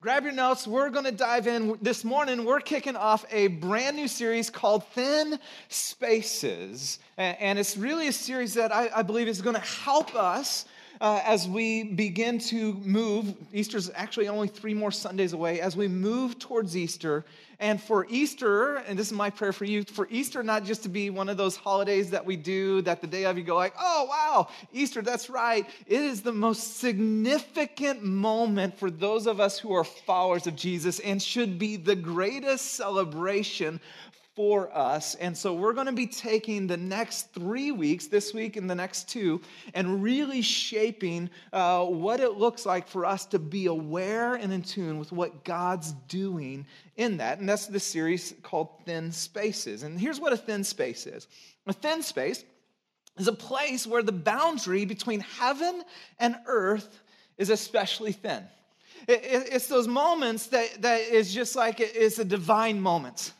Grab your notes. We're going to dive in. This morning, we're kicking off a brand new series called Thin Spaces. And it's really a series that I, believe is going to help us uh, as we begin to move. Easter's actually only three more Sundays away. As we move towards Easter, and for Easter, and this is my prayer for you, for Easter not just to be one of those holidays that we do that the day of you go like, oh wow, Easter, that's right. It is the most significant moment for those of us who are followers of Jesus and should be the greatest celebration for us. And so we're going to be taking the next three weeks, this week and the next two, and really shaping uh, what it looks like for us to be aware and in tune with what God's doing in that. And that's the series called Thin Spaces. And here's what a thin space is a thin space is a place where the boundary between heaven and earth is especially thin. It's those moments that, that is just like it's a divine moment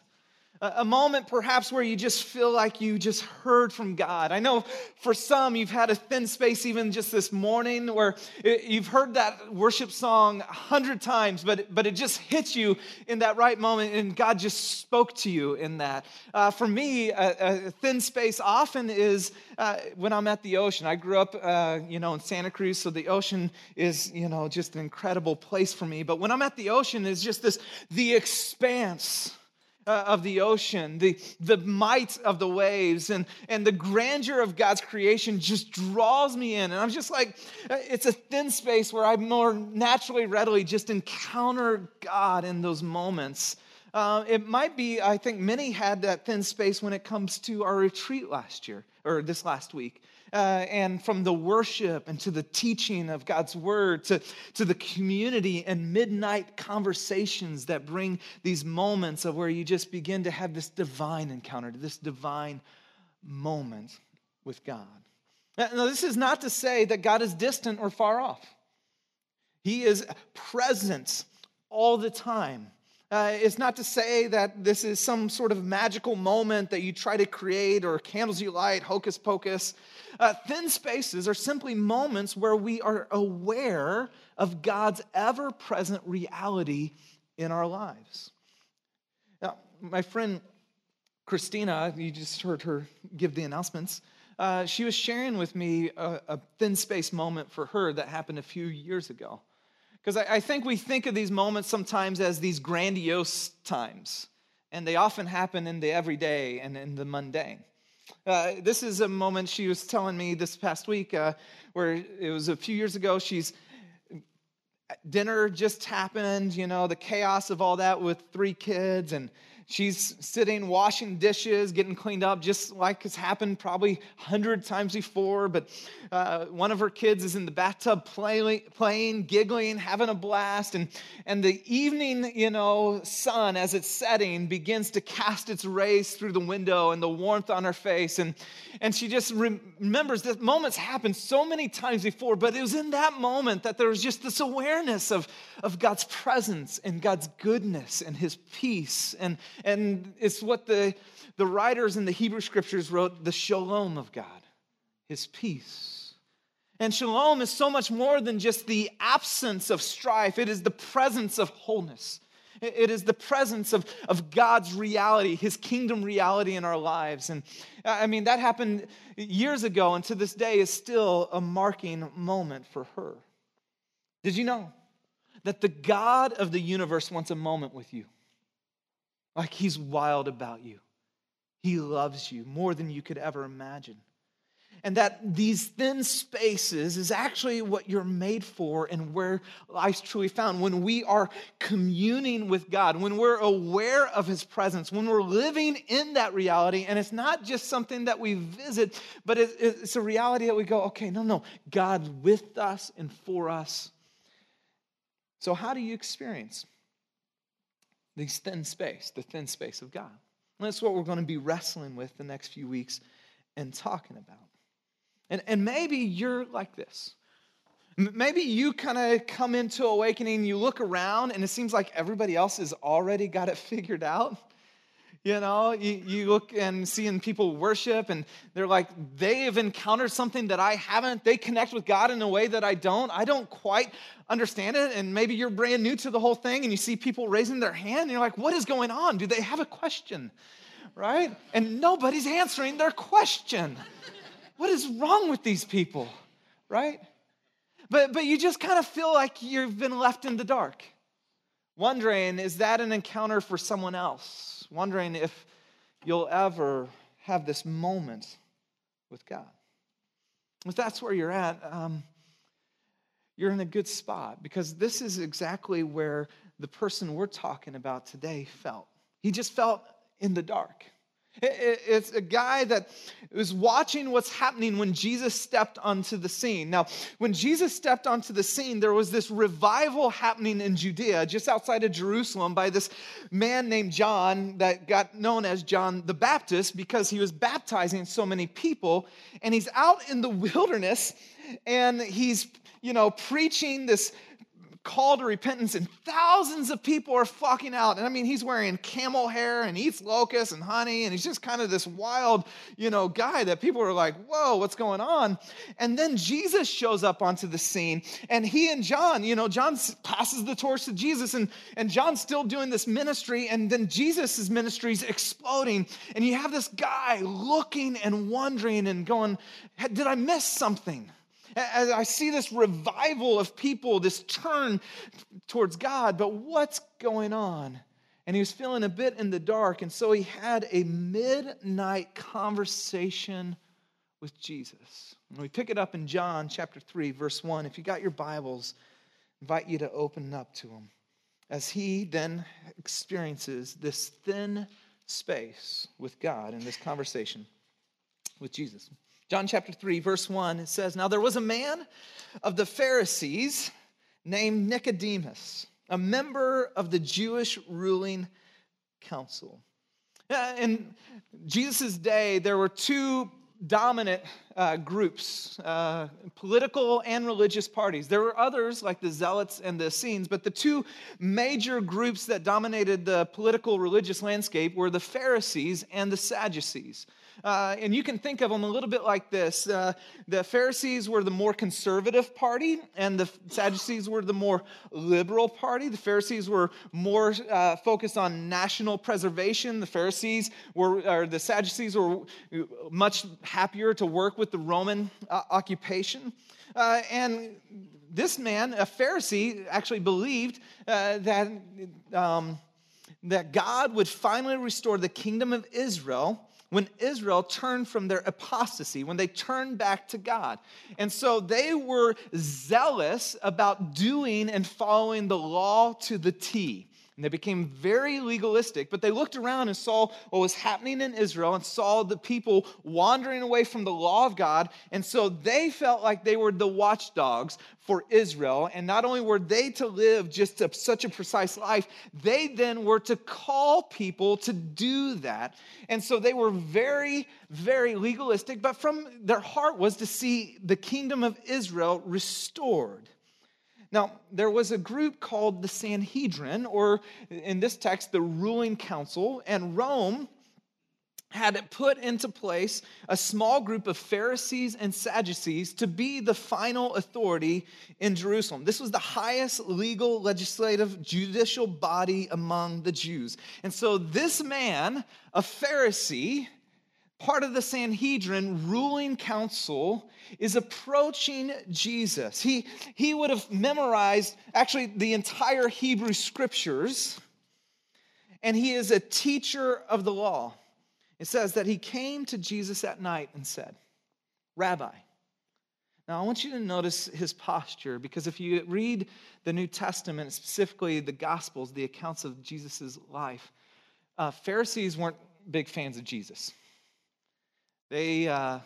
a moment perhaps where you just feel like you just heard from God. I know for some you've had a thin space even just this morning where you've heard that worship song a hundred times, but, but it just hits you in that right moment and God just spoke to you in that. Uh, for me, a, a, thin space often is uh, when I'm at the ocean. I grew up, uh, you know, in Santa Cruz, so the ocean is, you know, just an incredible place for me. But when I'm at the ocean, it's just this, the expanse uh, of the ocean, the, the might of the waves, and, and the grandeur of God's creation just draws me in. And I'm just like, uh, it's a thin space where I more naturally, readily just encounter God in those moments. Uh, it might be, I think many had that thin space when it comes to our retreat last year, or this last week uh, and from the worship and to the teaching of God's word to, to the community and midnight conversations that bring these moments of where you just begin to have this divine encounter, this divine moment with God. Now, this is not to say that God is distant or far off. He is present all the time. Uh, it's not to say that this is some sort of magical moment that you try to create or candles you light, hocus pocus. Uh, thin spaces are simply moments where we are aware of God's ever present reality in our lives. Now, my friend Christina, you just heard her give the announcements. Uh, she was sharing with me a, a thin space moment for her that happened a few years ago. Because I, I think we think of these moments sometimes as these grandiose times, and they often happen in the everyday and in the mundane. Uh, this is a moment she was telling me this past week uh, where it was a few years ago. She's dinner just happened, you know, the chaos of all that with three kids, and She's sitting washing dishes, getting cleaned up, just like it's happened probably a hundred times before. But uh, one of her kids is in the bathtub playing, playing, giggling, having a blast. And, and the evening, you know, sun as it's setting begins to cast its rays through the window and the warmth on her face. And, and she just remembers that moments happened so many times before, but it was in that moment that there was just this awareness of, of God's presence and God's goodness and his peace. And, and it's what the, the writers in the Hebrew scriptures wrote the shalom of God, his peace. And shalom is so much more than just the absence of strife, it is the presence of wholeness. It is the presence of, of God's reality, His kingdom reality in our lives. And uh, I mean, that happened years ago, and to this day is still a marking moment for her. Did you know that the God of the universe wants a moment with you? Like he's wild about you. He loves you more than you could ever imagine. And that these thin spaces is actually what you're made for and where life's truly found. When we are communing with God, when we're aware of His presence, when we're living in that reality, and it's not just something that we visit, but it's a reality that we go, okay, no, no, God with us and for us. So, how do you experience this thin space, the thin space of God. And that's what we're going to be wrestling with the next few weeks and talking about. And, and maybe you're like this. Maybe you kind of come into awakening, you look around, and it seems like everybody else has already got it figured out. You know, you, you look and seeing people worship, and they're like, they have encountered something that I haven't. They connect with God in a way that I don't. I don't quite understand it. And maybe you're brand new to the whole thing, and you see people raising their hand, and you're like, what is going on? Do they have a question? Right? And nobody's answering their question. What is wrong with these people? Right? But, but you just kind of feel like you've been left in the dark, wondering, is that an encounter for someone else? Wondering if you'll ever have this moment with God. If that's where you're at, um, you're in a good spot because this is exactly where the person we're talking about today felt. He just felt in the dark. It's a guy that was watching what's happening when Jesus stepped onto the scene. Now, when Jesus stepped onto the scene, there was this revival happening in Judea, just outside of Jerusalem, by this man named John that got known as John the Baptist because he was baptizing so many people. And he's out in the wilderness and he's, you know, preaching this call to repentance, and thousands of people are flocking out. And I mean, he's wearing camel hair and eats locusts and honey, and he's just kind of this wild, you know, guy that people are like, whoa, what's going on? And then Jesus shows up onto the scene, and he and John, you know, John passes the torch to Jesus, and, and John's still doing this ministry, and then Jesus' ministry is exploding. And you have this guy looking and wondering and going, did I miss something? As I see this revival of people, this turn towards God, but what's going on? And he was feeling a bit in the dark, and so he had a midnight conversation with Jesus. And we pick it up in John chapter 3, verse 1. If you got your Bibles, I invite you to open up to him. As he then experiences this thin space with God in this conversation with Jesus. John chapter 3, verse 1, it says, Now there was a man of the Pharisees named Nicodemus, a member of the Jewish ruling council. In Jesus' day, there were two dominant uh, groups, uh, political and religious parties. There were others like the Zealots and the Essenes, but the two major groups that dominated the political religious landscape were the Pharisees and the Sadducees. Uh, and you can think of them a little bit like this uh, the Pharisees were the more conservative party, and the Sadducees were the more liberal party. The Pharisees were more uh, focused on national preservation. The Pharisees were, or the Sadducees were much happier to work with the Roman uh, occupation. Uh, and this man, a Pharisee, actually believed uh, that. Um, that God would finally restore the kingdom of Israel when Israel turned from their apostasy, when they turned back to God. And so they were zealous about doing and following the law to the T. And they became very legalistic, but they looked around and saw what was happening in Israel and saw the people wandering away from the law of God. And so they felt like they were the watchdogs for Israel. And not only were they to live just such a precise life, they then were to call people to do that. And so they were very, very legalistic, but from their heart was to see the kingdom of Israel restored. Now, there was a group called the Sanhedrin, or in this text, the ruling council, and Rome had put into place a small group of Pharisees and Sadducees to be the final authority in Jerusalem. This was the highest legal, legislative, judicial body among the Jews. And so, this man, a Pharisee, part of the Sanhedrin ruling council is approaching Jesus. He, he would have memorized actually the entire Hebrew scriptures, and he is a teacher of the law. It says that he came to Jesus at night and said, Rabbi. Now, I want you to notice his posture because if you read the New Testament, specifically the Gospels, the accounts of Jesus' life, uh, Pharisees weren't big fans of Jesus. They, uh,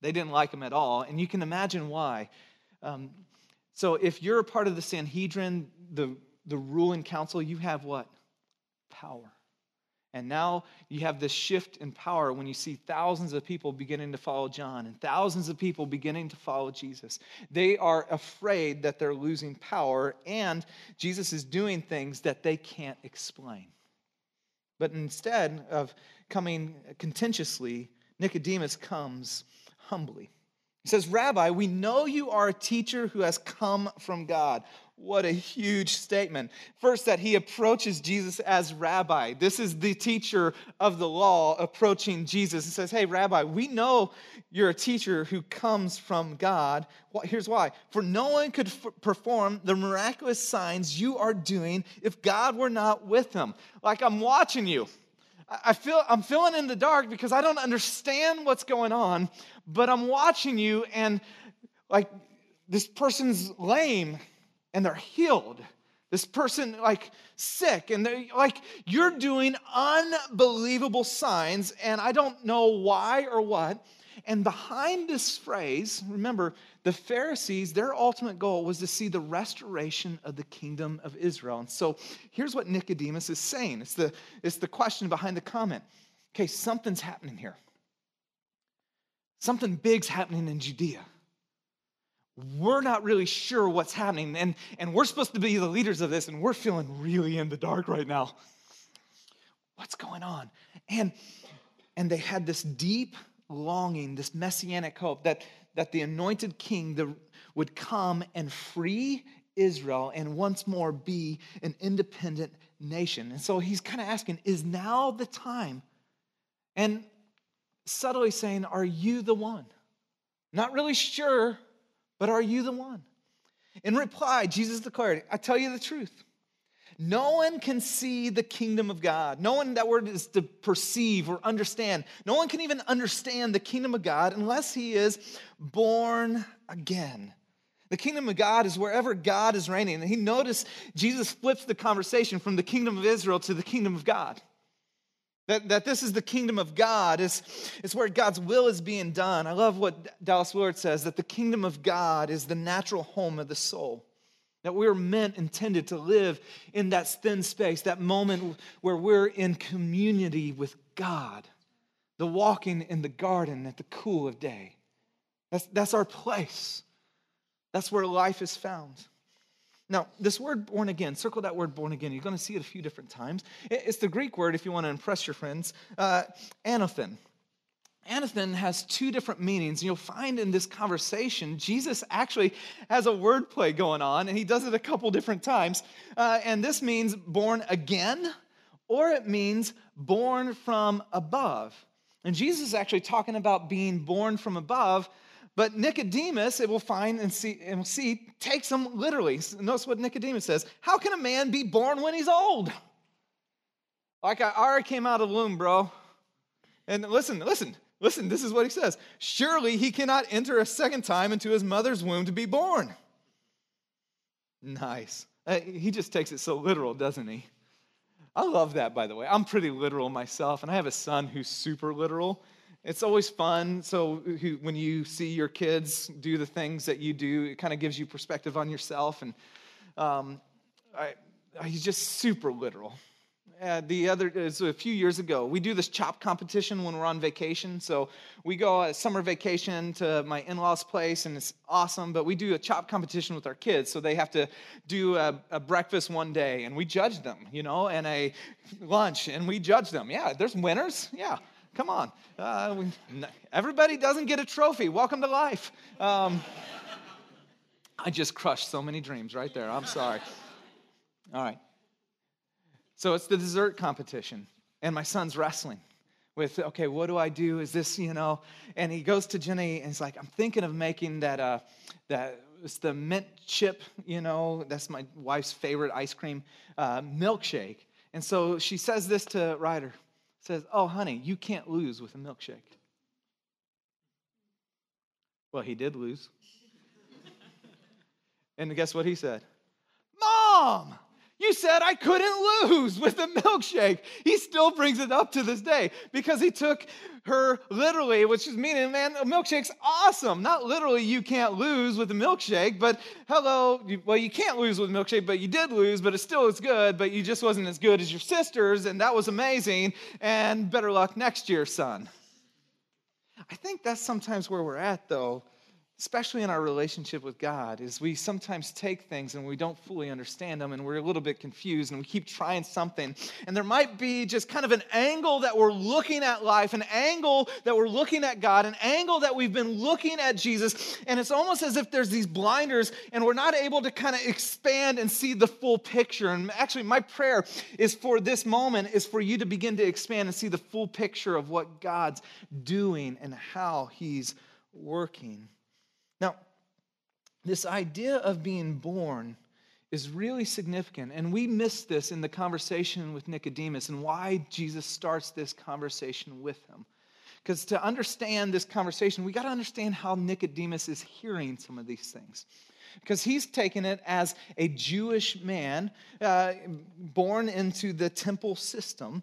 they didn't like him at all, and you can imagine why. Um, so, if you're a part of the Sanhedrin, the, the ruling council, you have what? Power. And now you have this shift in power when you see thousands of people beginning to follow John and thousands of people beginning to follow Jesus. They are afraid that they're losing power, and Jesus is doing things that they can't explain. But instead of coming contentiously, Nicodemus comes humbly. He says, Rabbi, we know you are a teacher who has come from God. What a huge statement. First, that he approaches Jesus as rabbi. This is the teacher of the law approaching Jesus and says, Hey, rabbi, we know you're a teacher who comes from God. Here's why. For no one could f- perform the miraculous signs you are doing if God were not with him. Like I'm watching you. I feel I'm feeling in the dark because I don't understand what's going on, but I'm watching you and like this person's lame and they're healed. This person, like, sick, and they're like, you're doing unbelievable signs, and I don't know why or what. And behind this phrase, remember, the Pharisees, their ultimate goal was to see the restoration of the kingdom of Israel. And so here's what Nicodemus is saying it's the, it's the question behind the comment. Okay, something's happening here. Something big's happening in Judea we're not really sure what's happening. And, and we're supposed to be the leaders of this, and we're feeling really in the dark right now. What's going on? And, and they had this deep longing, this messianic hope that, that the anointed king the, would come and free Israel and once more be an independent nation. And so he's kind of asking, is now the time? And subtly saying, Are you the one? Not really sure but are you the one? In reply, Jesus declared, I tell you the truth. No one can see the kingdom of God. No one, that word is to perceive or understand. No one can even understand the kingdom of God unless he is born again. The kingdom of God is wherever God is reigning. And he noticed Jesus flips the conversation from the kingdom of Israel to the kingdom of God. That, that this is the kingdom of God, is, is where God's will is being done. I love what Dallas Willard says that the kingdom of God is the natural home of the soul. That we're meant, intended to live in that thin space, that moment where we're in community with God, the walking in the garden at the cool of day. That's, that's our place. That's where life is found. Now, this word born again, circle that word born again. You're going to see it a few different times. It's the Greek word, if you want to impress your friends, uh, anothen. Anothen has two different meanings. And You'll find in this conversation, Jesus actually has a word play going on, and he does it a couple different times. Uh, and this means born again, or it means born from above. And Jesus is actually talking about being born from above but Nicodemus, it will find and see, and see, takes him literally. Notice what Nicodemus says How can a man be born when he's old? Like I already came out of the womb, bro. And listen, listen, listen, this is what he says. Surely he cannot enter a second time into his mother's womb to be born. Nice. Uh, he just takes it so literal, doesn't he? I love that, by the way. I'm pretty literal myself, and I have a son who's super literal. It's always fun. So when you see your kids do the things that you do, it kind of gives you perspective on yourself. And um, I, he's just super literal. Uh, the other is a few years ago. We do this chop competition when we're on vacation. So we go a summer vacation to my in-laws' place, and it's awesome. But we do a chop competition with our kids, so they have to do a, a breakfast one day, and we judge them, you know, and a lunch, and we judge them. Yeah, there's winners. Yeah, Come on. Uh, we, everybody doesn't get a trophy. Welcome to life. Um, I just crushed so many dreams right there. I'm sorry. All right. So it's the dessert competition, and my son's wrestling with, okay, what do I do? Is this, you know? And he goes to Jenny and he's like, I'm thinking of making that, uh, that it's the mint chip, you know, that's my wife's favorite ice cream uh, milkshake. And so she says this to Ryder says, Oh, honey, you can't lose with a milkshake. Well, he did lose. and guess what he said? Mom, you said I couldn't lose with a milkshake. He still brings it up to this day because he took her literally, which is meaning, man, a milkshake's awesome. Not literally, you can't lose with a milkshake, but hello, well, you can't lose with a milkshake, but you did lose, but it still is good, but you just wasn't as good as your sisters, and that was amazing, and better luck next year, son. I think that's sometimes where we're at, though, especially in our relationship with God, is we sometimes take things and we don't fully understand them and we're a little bit confused and we keep trying something. And there might be just kind of an angle that we're looking at life, an angle that we're looking at God, an angle that we've been looking at Jesus. And it's almost as if there's these blinders and we're not able to kind of expand and see the full picture. And actually, my prayer is for this moment is for you to begin to expand and see the full picture of what God's doing and how He's working. This idea of being born is really significant. And we miss this in the conversation with Nicodemus and why Jesus starts this conversation with him. Because to understand this conversation, we got to understand how Nicodemus is hearing some of these things. Because he's taken it as a Jewish man uh, born into the temple system.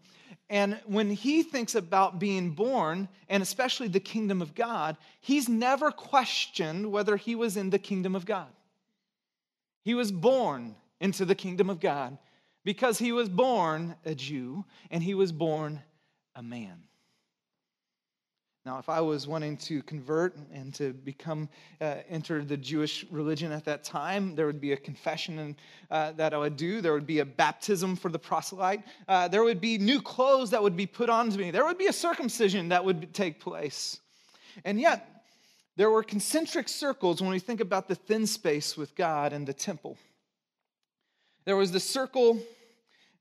And when he thinks about being born, and especially the kingdom of God, he's never questioned whether he was in the kingdom of God. He was born into the kingdom of God because he was born a Jew and he was born a man. Now, if I was wanting to convert and to become, uh, enter the Jewish religion at that time, there would be a confession uh, that I would do. There would be a baptism for the proselyte. Uh, there would be new clothes that would be put onto me. There would be a circumcision that would take place. And yet, there were concentric circles when we think about the thin space with God and the temple. There was the circle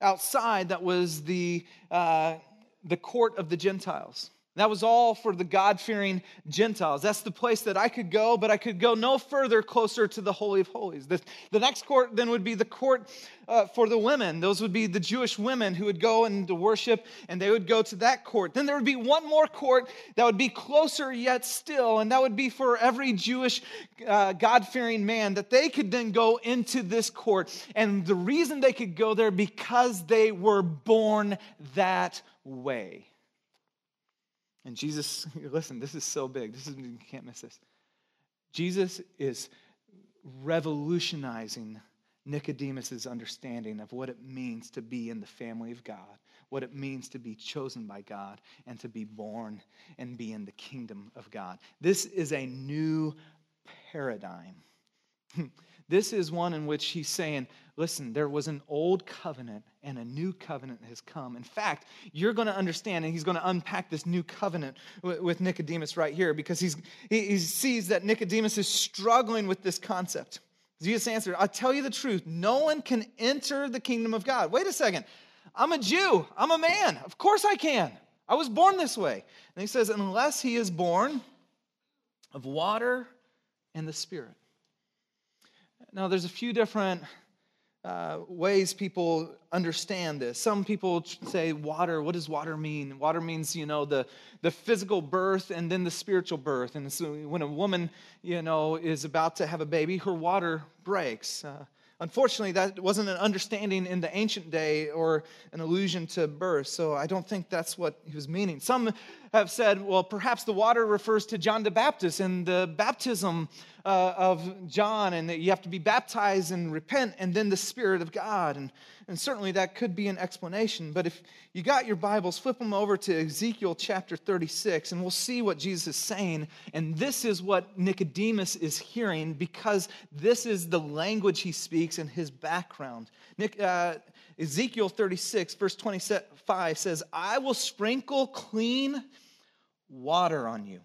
outside that was the, uh, the court of the Gentiles. That was all for the God fearing Gentiles. That's the place that I could go, but I could go no further closer to the Holy of Holies. The, the next court then would be the court uh, for the women. Those would be the Jewish women who would go and worship, and they would go to that court. Then there would be one more court that would be closer yet still, and that would be for every Jewish uh, God fearing man that they could then go into this court. And the reason they could go there because they were born that way. And Jesus, listen, this is so big. This is you can't miss this. Jesus is revolutionizing Nicodemus's understanding of what it means to be in the family of God, what it means to be chosen by God, and to be born and be in the kingdom of God. This is a new paradigm. This is one in which he's saying, listen, there was an old covenant and a new covenant has come. In fact, you're going to understand, and he's going to unpack this new covenant with Nicodemus right here because he's, he sees that Nicodemus is struggling with this concept. Jesus answered, I'll tell you the truth. No one can enter the kingdom of God. Wait a second. I'm a Jew. I'm a man. Of course I can. I was born this way. And he says, unless he is born of water and the Spirit. Now, there's a few different uh, ways people understand this. Some people say water. What does water mean? Water means, you know, the, the physical birth and then the spiritual birth. And so when a woman, you know, is about to have a baby, her water breaks. Uh, Unfortunately, that wasn't an understanding in the ancient day or an allusion to birth, so I don't think that's what he was meaning. Some have said, well, perhaps the water refers to John the Baptist and the baptism uh, of John, and that you have to be baptized and repent, and then the Spirit of God. And, and certainly that could be an explanation. But if you got your Bibles, flip them over to Ezekiel chapter 36, and we'll see what Jesus is saying. And this is what Nicodemus is hearing because this is the language he speaks and his background. Nick, uh, Ezekiel 36, verse 25 says, I will sprinkle clean water on you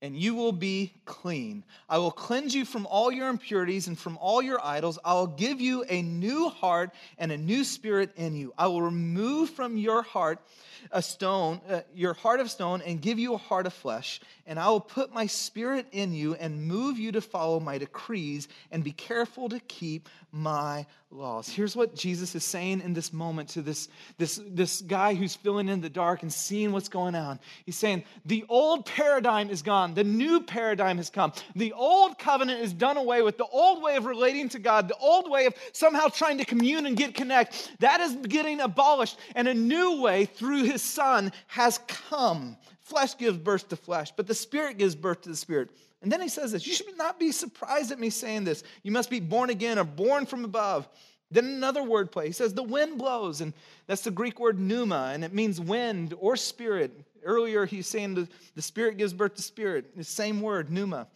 and you will be clean. I will cleanse you from all your impurities and from all your idols. I will give you a new heart and a new spirit in you. I will remove from your heart a stone, uh, your heart of stone, and give you a heart of flesh. And I will put my spirit in you and move you to follow my decrees and be careful to keep my laws. Here's what Jesus is saying in this moment to this, this, this guy who's filling in the dark and seeing what's going on. He's saying, The old paradigm is gone, the new paradigm has come. The old covenant is done away with, the old way of relating to God, the old way of somehow trying to commune and get connect, that is getting abolished. And a new way through his son has come. Flesh gives birth to flesh, but the spirit gives birth to the spirit. And then he says this You should not be surprised at me saying this. You must be born again or born from above. Then another word play. He says, The wind blows, and that's the Greek word pneuma, and it means wind or spirit. Earlier, he's saying the, the spirit gives birth to spirit. The same word, pneuma.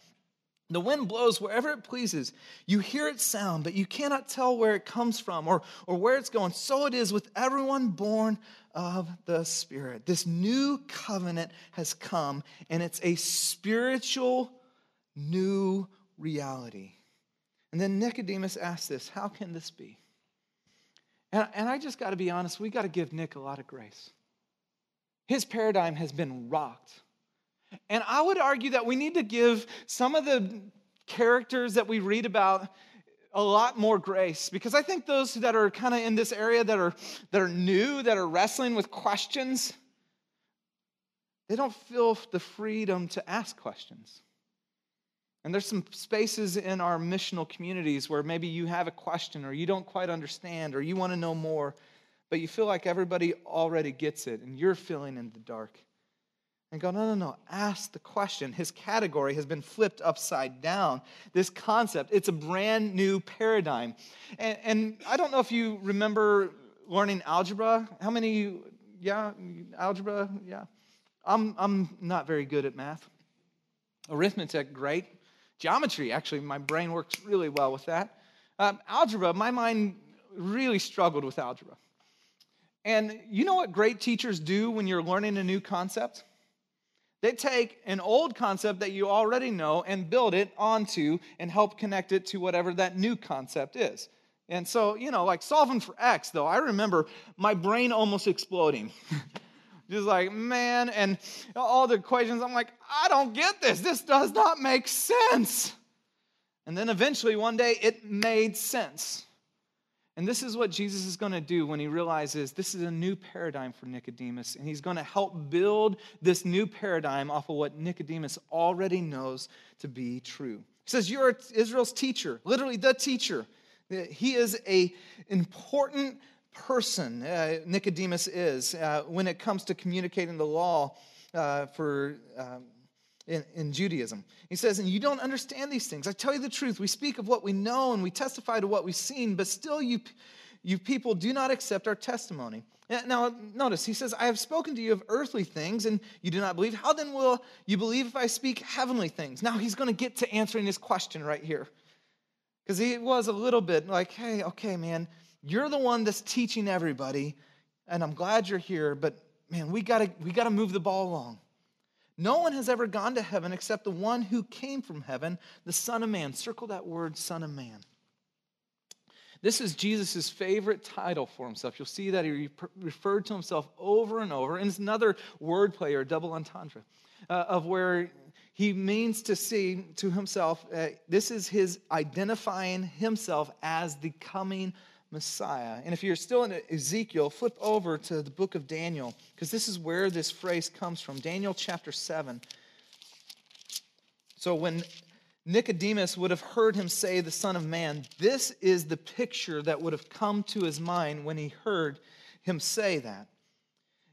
The wind blows wherever it pleases. You hear its sound, but you cannot tell where it comes from or, or where it's going. So it is with everyone born of the Spirit. This new covenant has come, and it's a spiritual new reality. And then Nicodemus asked this How can this be? And, and I just got to be honest, we got to give Nick a lot of grace. His paradigm has been rocked and I would argue that we need to give some of the characters that we read about a lot more grace because I think those that are kind of in this area that are that are new, that are wrestling with questions, they don't feel the freedom to ask questions. And there's some spaces in our missional communities where maybe you have a question or you don't quite understand or you want to know more, but you feel like everybody already gets it and you're feeling in the dark and go, no, no, no, ask the question. His category has been flipped upside down. This concept, it's a brand new paradigm. And, and I don't know if you remember learning algebra. How many, yeah, algebra, yeah. I'm, I'm not very good at math. Arithmetic, great. Geometry, actually, my brain works really well with that. Um, algebra, my mind really struggled with algebra. And you know what great teachers do when you're learning a new concept? They take an old concept that you already know and build it onto and help connect it to whatever that new concept is. And so, you know, like solving for X, though, I remember my brain almost exploding. Just like, man, and all the equations, I'm like, I don't get this. This does not make sense. And then eventually, one day, it made sense. And this is what Jesus is going to do when he realizes this is a new paradigm for Nicodemus, and he's going to help build this new paradigm off of what Nicodemus already knows to be true. He says, You're Israel's teacher, literally the teacher. He is a important person, uh, Nicodemus is, uh, when it comes to communicating the law uh, for um, in, in, Judaism. He says, And you don't understand these things. I tell you the truth. We speak of what we know and we testify to what we've seen, but still you, you people do not accept our testimony. Now, notice, he says, I have spoken to you of earthly things and you do not believe. How then will you believe if I speak heavenly things? Now, he's going to get to answering this question right here. Because he was a little bit like, hey, okay, man, you're the one that's teaching everybody, and I'm glad you're here, but man, we got to we got to move the ball along. No one has ever gone to heaven except the one who came from heaven, the Son of Man. Circle that word, Son of Man. This is Jesus' favorite title for himself. You'll see that he referred to himself over and over. And it's another wordplay or double entendre uh, of where he means to see to himself, uh, this is his identifying himself as the coming Messiah. And if you're still in Ezekiel, flip over to the book of Daniel, because this is where this phrase comes from Daniel chapter 7. So when Nicodemus would have heard him say, the Son of Man, this is the picture that would have come to his mind when he heard him say that.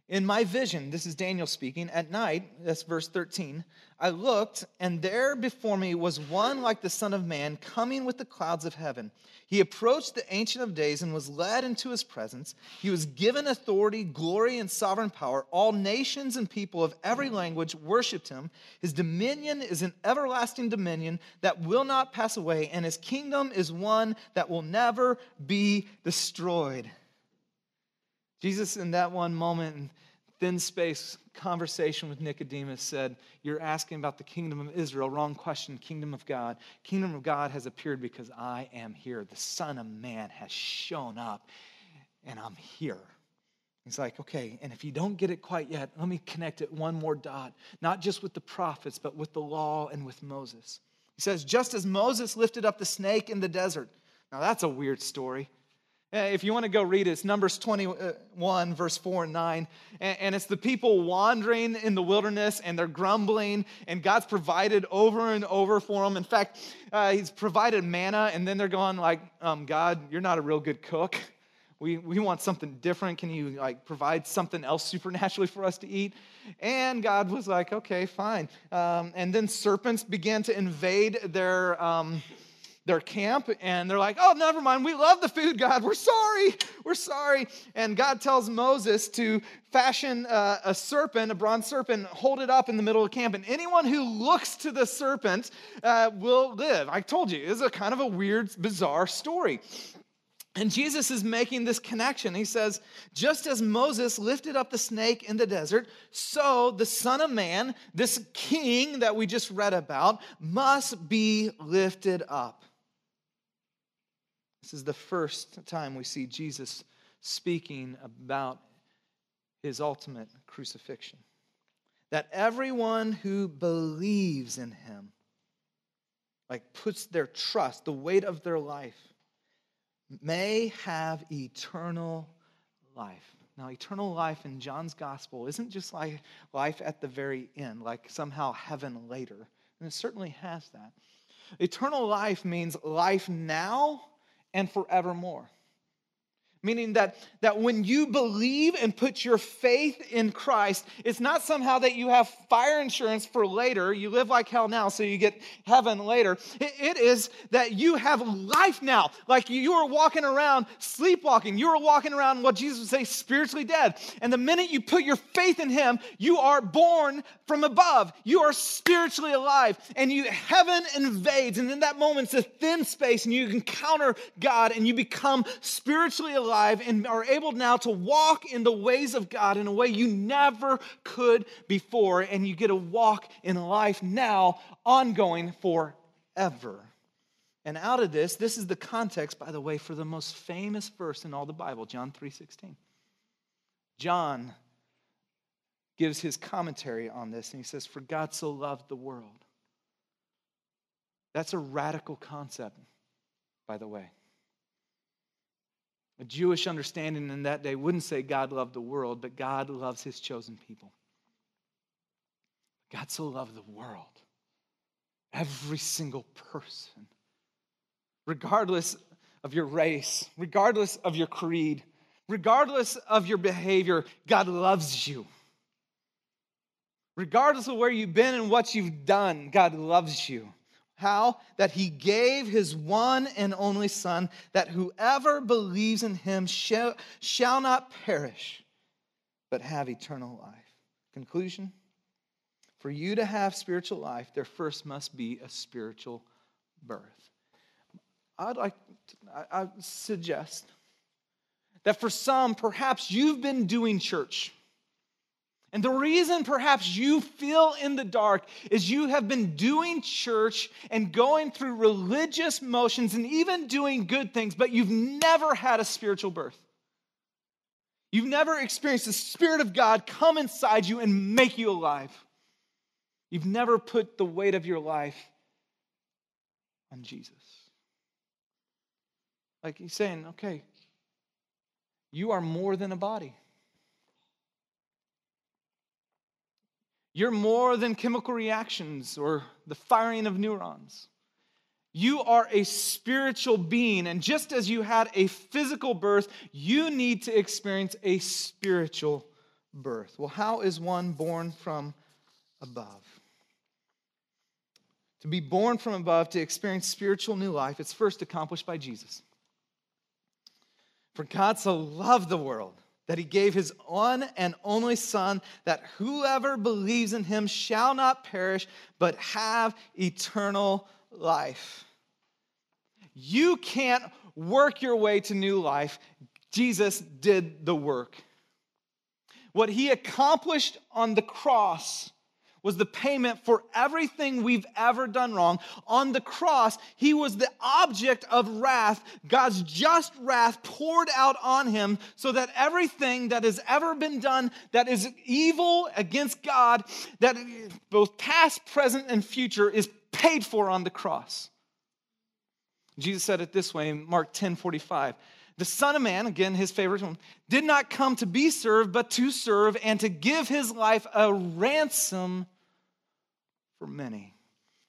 In my vision, this is Daniel speaking, at night, that's verse 13, I looked, and there before me was one like the Son of Man coming with the clouds of heaven. He approached the Ancient of Days and was led into his presence. He was given authority, glory, and sovereign power. All nations and people of every language worshiped him. His dominion is an everlasting dominion that will not pass away, and his kingdom is one that will never be destroyed. Jesus, in that one moment, thin space conversation with Nicodemus, said, You're asking about the kingdom of Israel. Wrong question. Kingdom of God. Kingdom of God has appeared because I am here. The Son of Man has shown up, and I'm here. He's like, okay, and if you don't get it quite yet, let me connect it one more dot, not just with the prophets, but with the law and with Moses. He says, just as Moses lifted up the snake in the desert. Now, that's a weird story. Eh, if you want to go read it, it's Numbers 21, verse 4 and 9. And it's the people wandering in the wilderness and they're grumbling, and God's provided over and over for them. In fact, uh, He's provided manna, and then they're going, like, um, God, you're not a real good cook. We, we want something different. Can you like provide something else supernaturally for us to eat? And God was like, okay, fine. Um, and then serpents began to invade their. Um, their camp and they're like, oh, never mind. We love the food, God. We're sorry. We're sorry. And God tells Moses to fashion a, a serpent, a bronze serpent, hold it up in the middle of camp. And anyone who looks to the serpent uh, will live. I told you, it's a kind of a weird, bizarre story. And Jesus is making this connection. He says, just as Moses lifted up the snake in the desert, so the Son of Man, this king that we just read about, must be lifted up. This is the first time we see Jesus speaking about his ultimate crucifixion. That everyone who believes in him, like puts their trust, the weight of their life, may have eternal life. Now, eternal life in John's gospel isn't just like life at the very end, like somehow heaven later. And it certainly has that. Eternal life means life now and forevermore. Meaning that, that when you believe and put your faith in Christ, it's not somehow that you have fire insurance for later. You live like hell now, so you get heaven later. it, it is that you have life now. Like you are walking around sleepwalking. You are walking around what Jesus would say spiritually dead. And the minute you put your faith in Him, you are born from above. You are spiritually alive. And you heaven invades. And in that moment, it's a thin space, and you encounter God and you become spiritually alive alive and are able now to walk in the ways of God in a way you never could before. And you get to walk in life now, ongoing forever. And out of this, this is the context, by the way, for the most famous verse in all the Bible, John 3:16. John gives his commentary on this, and he says, For God so loved the world. That's a radical concept, by the way. A Jewish understanding in that day wouldn't say God loved the world, but God loves his chosen people. God so loved the world, every single person, regardless of your race, regardless of your creed, regardless of your behavior, God loves you. Regardless of where you've been and what you've done, God loves you. How? That he gave his one and only Son, that whoever believes in him shall, shall not perish, but have eternal life. Conclusion For you to have spiritual life, there first must be a spiritual birth. I'd like, to, I, I suggest that for some, perhaps you've been doing church and the reason perhaps you feel in the dark is you have been doing church and going through religious motions and even doing good things, but you've never had a spiritual birth. You've never experienced the Spirit of God come inside you and make you alive. You've never put the weight of your life on Jesus. Like he's saying, okay, you are more than a body. You're more than chemical reactions or the firing of neurons. You are a spiritual being, and just as you had a physical birth, you need to experience a spiritual birth. Well, how is one born from above? To be born from above, to experience spiritual new life, it's first accomplished by Jesus. For God so loved the world that he gave his one and only Son, that whoever believes in him shall not perish, but have eternal life. You can't work your way to new life. Jesus did the work. What he accomplished on the cross was the payment for everything we've ever done wrong. On the cross, he was the object of wrath, God's just wrath poured out on him, so that everything that has ever been done that is evil against God, that both past, present, and future, is paid for on the cross. Jesus said it this way in Mark 10 45. The Son of Man, again, his favorite one, did not come to be served, but to serve and to give his life a ransom for many.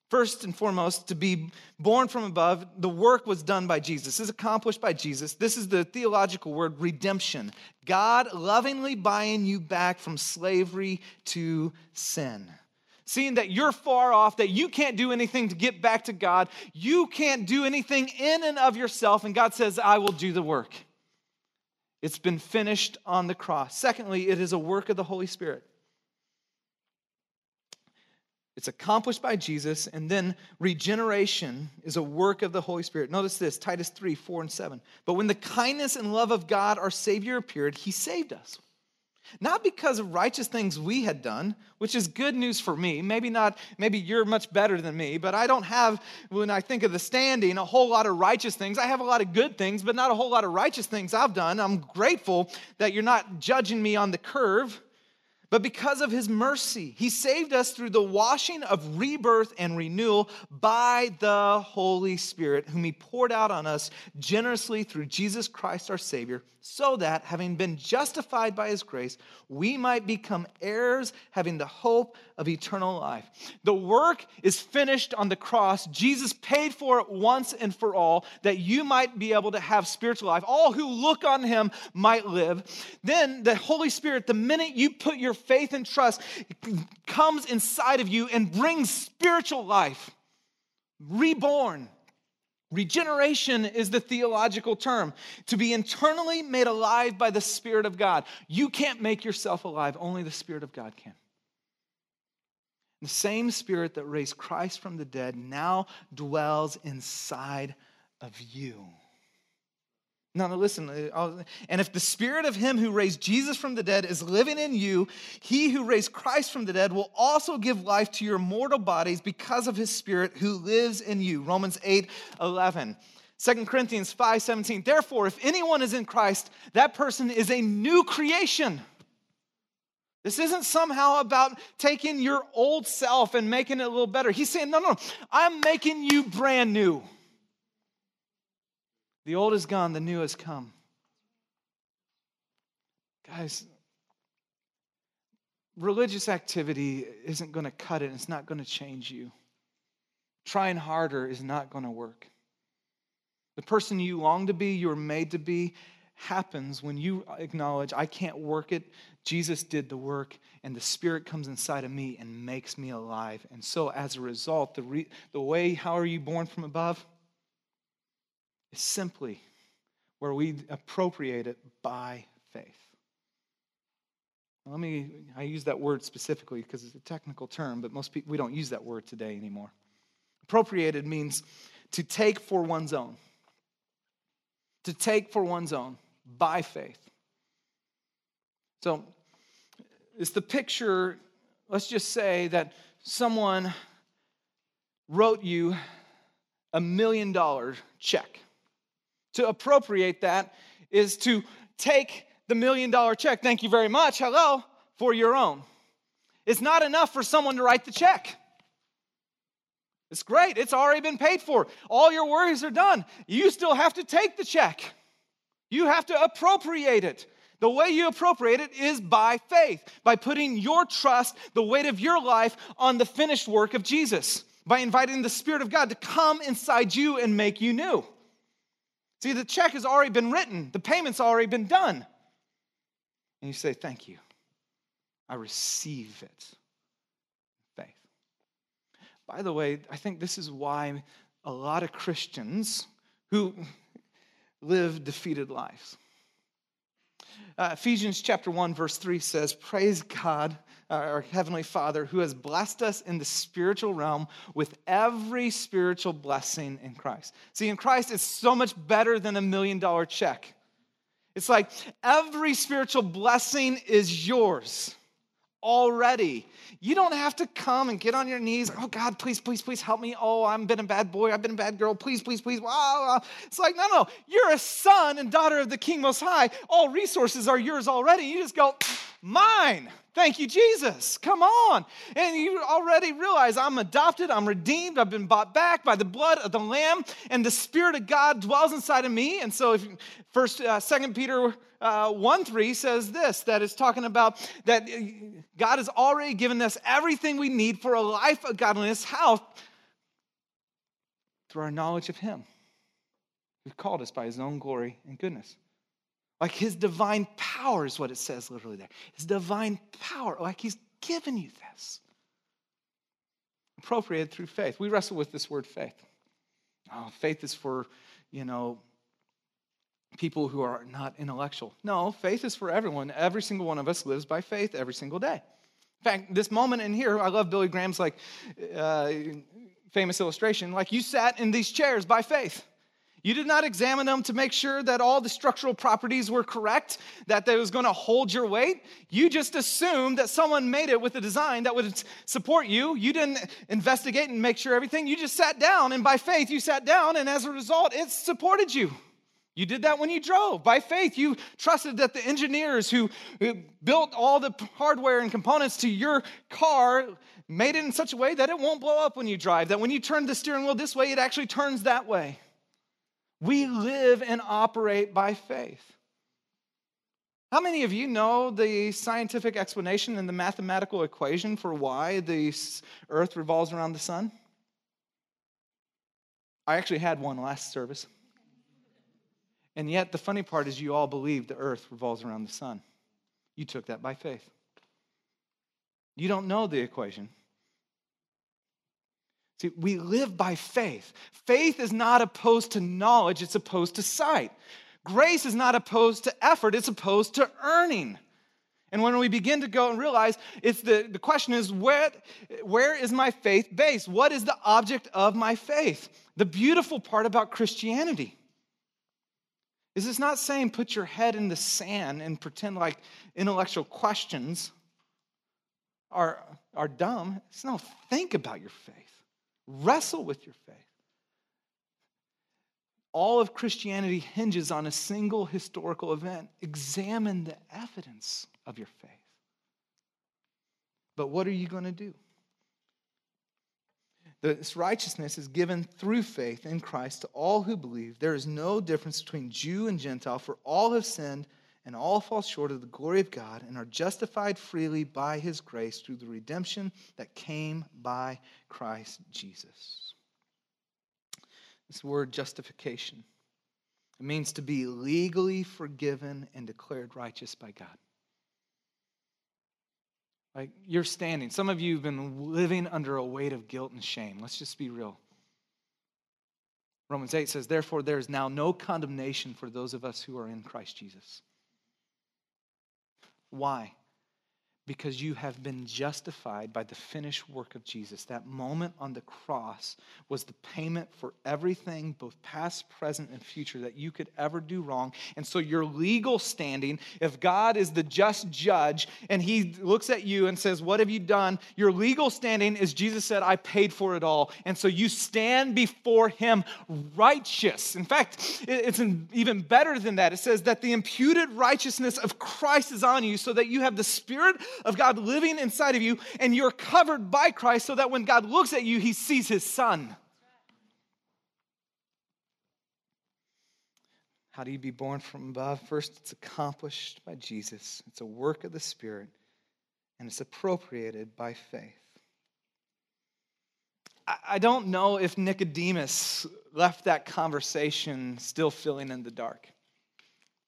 First and foremost, to be born from above, the work was done by Jesus. Is accomplished by Jesus. This is the theological word redemption. God lovingly buying you back from slavery to sin. Seeing that you're far off, that you can't do anything to get back to God. You can't do anything in and of yourself, and God says, I will do the work. It's been finished on the cross. Secondly, it is a work of the Holy Spirit. It's accomplished by Jesus, and then regeneration is a work of the Holy Spirit. Notice this Titus 3 4 and 7. But when the kindness and love of God, our Savior, appeared, He saved us. Not because of righteous things we had done, which is good news for me. Maybe not, maybe you're much better than me, but I don't have, when I think of the standing, a whole lot of righteous things. I have a lot of good things, but not a whole lot of righteous things I've done. I'm grateful that you're not judging me on the curve but because of his mercy, he saved us through the washing of rebirth and renewal by the Holy Spirit, whom he poured out on us generously through Jesus Christ our Savior, so that, having been justified by his grace, we might become heirs, having the hope of eternal life. The work is finished on the cross. Jesus paid for it once and for all, that you might be able to have spiritual life. All who look on him might live. Then the Holy Spirit, the minute you put your faith and trust comes inside of you and brings spiritual life, reborn. Regeneration is the theological term to be internally made alive by the Spirit of God. You can't make yourself alive, only the Spirit of God can. The same Spirit that raised Christ from the dead now dwells inside of you. No, no, listen. Uh, and if the spirit of him who raised Jesus from the dead is living in you, he who raised Christ from the dead will also give life to your mortal bodies because of his spirit who lives in you. Romans 8 11. 2 Corinthians 5 17. Therefore, if anyone is in Christ, that person is a new creation. This isn't somehow about taking your old self and making it a little better. He's saying, no, no, I'm making you brand new. The old is gone, the new has come. Guys, religious activity isn't going to cut it, it's not going to change you. Trying harder is not going to work. The person you long to be, you're made to be, happens when you acknowledge, I can't work it. Jesus did the work, and the Spirit comes inside of me and makes me alive. And so, as a result, the, re- the way, how are you born from above? Is simply where we appropriate it by faith. Let me, I use that word specifically because it's a technical term, but most people, we don't use that word today anymore. Appropriated means to take for one's own. To take for one's own by faith. So it's the picture, let's just say that someone wrote you a million dollar check. To appropriate that is to take the million dollar check, thank you very much, hello, for your own. It's not enough for someone to write the check. It's great, it's already been paid for. All your worries are done. You still have to take the check, you have to appropriate it. The way you appropriate it is by faith, by putting your trust, the weight of your life on the finished work of Jesus, by inviting the Spirit of God to come inside you and make you new. See, the check has already been written, the payment's already been done. And you say, Thank you. I receive it. Faith. By the way, I think this is why a lot of Christians who live defeated lives. Uh, Ephesians chapter 1, verse 3 says, Praise God Uh, our Heavenly Father, who has blessed us in the spiritual realm with every spiritual blessing in Christ. See, in Christ, it's so much better than a million dollar check. It's like every spiritual blessing is yours already. You don't have to come and get on your knees. Oh, God, please, please, please help me. Oh, I've been a bad boy. I've been a bad girl. Please, please, please. Wow. It's like, no, no. You're a son and daughter of the King Most High. All resources are yours already. You just go, mine. Thank you, Jesus. Come on. And you already realize I'm adopted, I'm redeemed, I've been bought back by the blood of the Lamb, and the Spirit of God dwells inside of me. And so, if first, uh, Second Peter uh, 1 3 says this that is talking about that God has already given us everything we need for a life of godliness. How? Through our knowledge of Him, who called us by His own glory and goodness. Like his divine power is what it says literally there. His divine power, like he's given you this. appropriated through faith. We wrestle with this word faith. Oh, faith is for, you know, people who are not intellectual. No, faith is for everyone. Every single one of us lives by faith every single day. In fact, this moment in here, I love Billy Graham's like uh, famous illustration. Like you sat in these chairs by faith. You did not examine them to make sure that all the structural properties were correct, that they was going to hold your weight. You just assumed that someone made it with a design that would support you. You didn't investigate and make sure everything. You just sat down, and by faith, you sat down, and as a result, it supported you. You did that when you drove. By faith, you trusted that the engineers who built all the hardware and components to your car made it in such a way that it won't blow up when you drive, that when you turn the steering wheel this way, it actually turns that way. We live and operate by faith. How many of you know the scientific explanation and the mathematical equation for why the earth revolves around the sun? I actually had one last service. And yet, the funny part is, you all believe the earth revolves around the sun. You took that by faith. You don't know the equation. See, we live by faith. Faith is not opposed to knowledge, it's opposed to sight. Grace is not opposed to effort, it's opposed to earning. And when we begin to go and realize, it's the, the question is where, where is my faith based? What is the object of my faith? The beautiful part about Christianity is it's not saying put your head in the sand and pretend like intellectual questions are, are dumb. It's no, think about your faith, wrestle with your faith. All of Christianity hinges on a single historical event. Examine the evidence of your faith. But what are you going to do? This righteousness is given through faith in Christ to all who believe. There is no difference between Jew and Gentile, for all have sinned and all fall short of the glory of God and are justified freely by his grace through the redemption that came by Christ Jesus. This word justification it means to be legally forgiven and declared righteous by God. Like you're standing. Some of you have been living under a weight of guilt and shame. Let's just be real. Romans 8 says, Therefore, there is now no condemnation for those of us who are in Christ Jesus. Why? Because you have been justified by the finished work of Jesus. That moment on the cross was the payment for everything, both past, present, and future, that you could ever do wrong. And so, your legal standing, if God is the just judge and he looks at you and says, What have you done? Your legal standing is Jesus said, I paid for it all. And so, you stand before him righteous. In fact, it's even better than that. It says that the imputed righteousness of Christ is on you so that you have the spirit of God living inside of you, and you're covered by Christ so that when God looks at you, he sees his son. How do you be born from above? First, it's accomplished by Jesus, it's a work of the Spirit, and it's appropriated by faith. I don't know if Nicodemus left that conversation still feeling in the dark.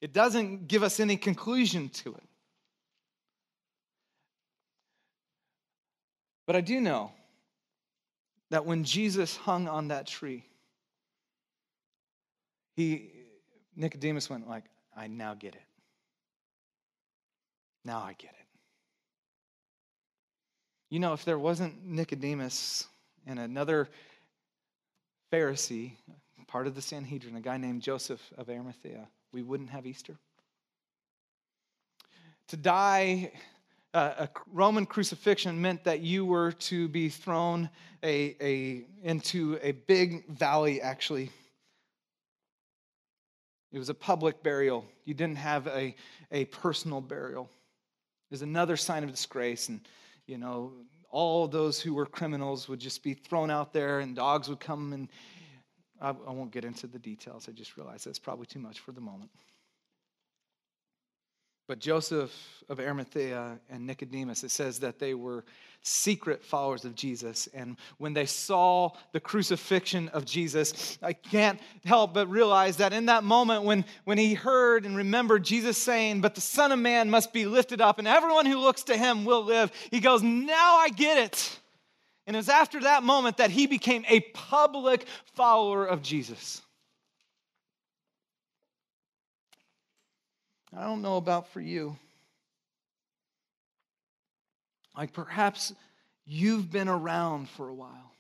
It doesn't give us any conclusion to it. But I do know that when Jesus hung on that tree, he Nicodemus went like, I now get it. Now I get it. You know, if there wasn't Nicodemus and another Pharisee, part of the Sanhedrin, a guy named Joseph of Arimathea, we wouldn't have Easter. To die uh, a Roman crucifixion meant that you were to be thrown a, a, into a big valley, actually. It was a public burial. You didn't have a, a personal burial. It was another sign of disgrace. And, you know, all those who were criminals would just be thrown out there, and dogs would come. And I, I won't get into the details. I just realized that's probably too much for the moment. But Joseph of Arimathea and Nicodemus, it says that they were secret followers of Jesus. And when they saw the crucifixion of Jesus, I can't help but realize that in that moment, when, when he heard and remembered Jesus saying, But the Son of Man must be lifted up, and everyone who looks to him will live, he goes, Now I get it. And it was after that moment that he became a public follower of Jesus. I don't know about for you. Like perhaps you've been around for a while.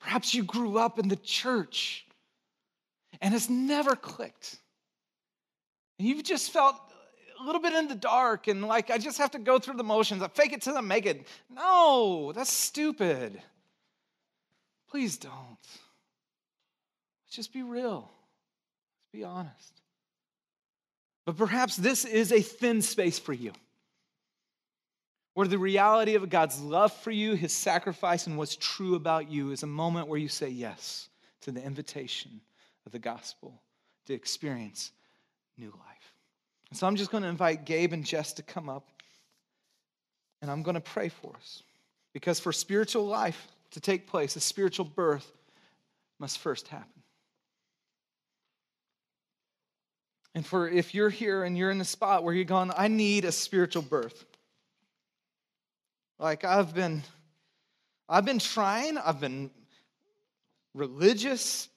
Perhaps you grew up in the church and it's never clicked. And you've just felt a little bit in the dark and like, I just have to go through the motions. I fake it till I make it. No, that's stupid. Please don't. Just be real. Let's be honest. But perhaps this is a thin space for you where the reality of God's love for you, his sacrifice, and what's true about you is a moment where you say yes to the invitation of the gospel to experience new life. And so I'm just going to invite Gabe and Jess to come up, and I'm going to pray for us. Because for spiritual life to take place, a spiritual birth must first happen. And for if you're here and you're in the spot where you're going, I need a spiritual birth. Like I've been I've been trying, I've been religious,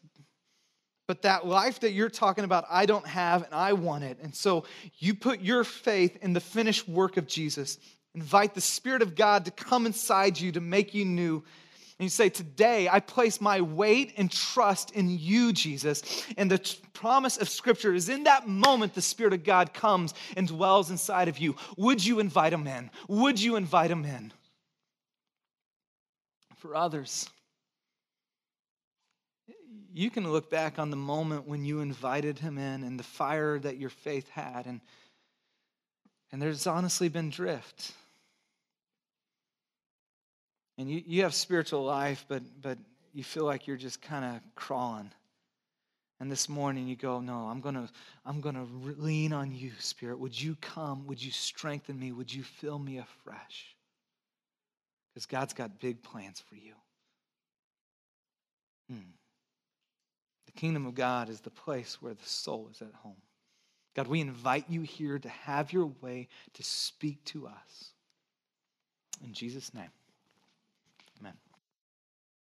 but that life that you're talking about, I don't have and I want it. And so you put your faith in the finished work of Jesus. Invite the Spirit of God to come inside you to make you new and you say, Today I place my weight and trust in you, Jesus. And the t- promise of Scripture is in that moment the Spirit of God comes and dwells inside of you. Would you invite him in? Would you invite him in? For others, you can look back on the moment when you invited him in and the fire that your faith had, and, and there's honestly been drift and you, you have spiritual life, but, but you feel like you're just kind of crawling. And this morning you go, No, I'm going to I'm to lean on you, Spirit. Would you come? Would you strengthen me? Would you fill me afresh? Because God's got big plans for you. Hmm. The kingdom of God is the place where the soul is at home. God, we invite you here to have your way to speak to us. In Jesus' name.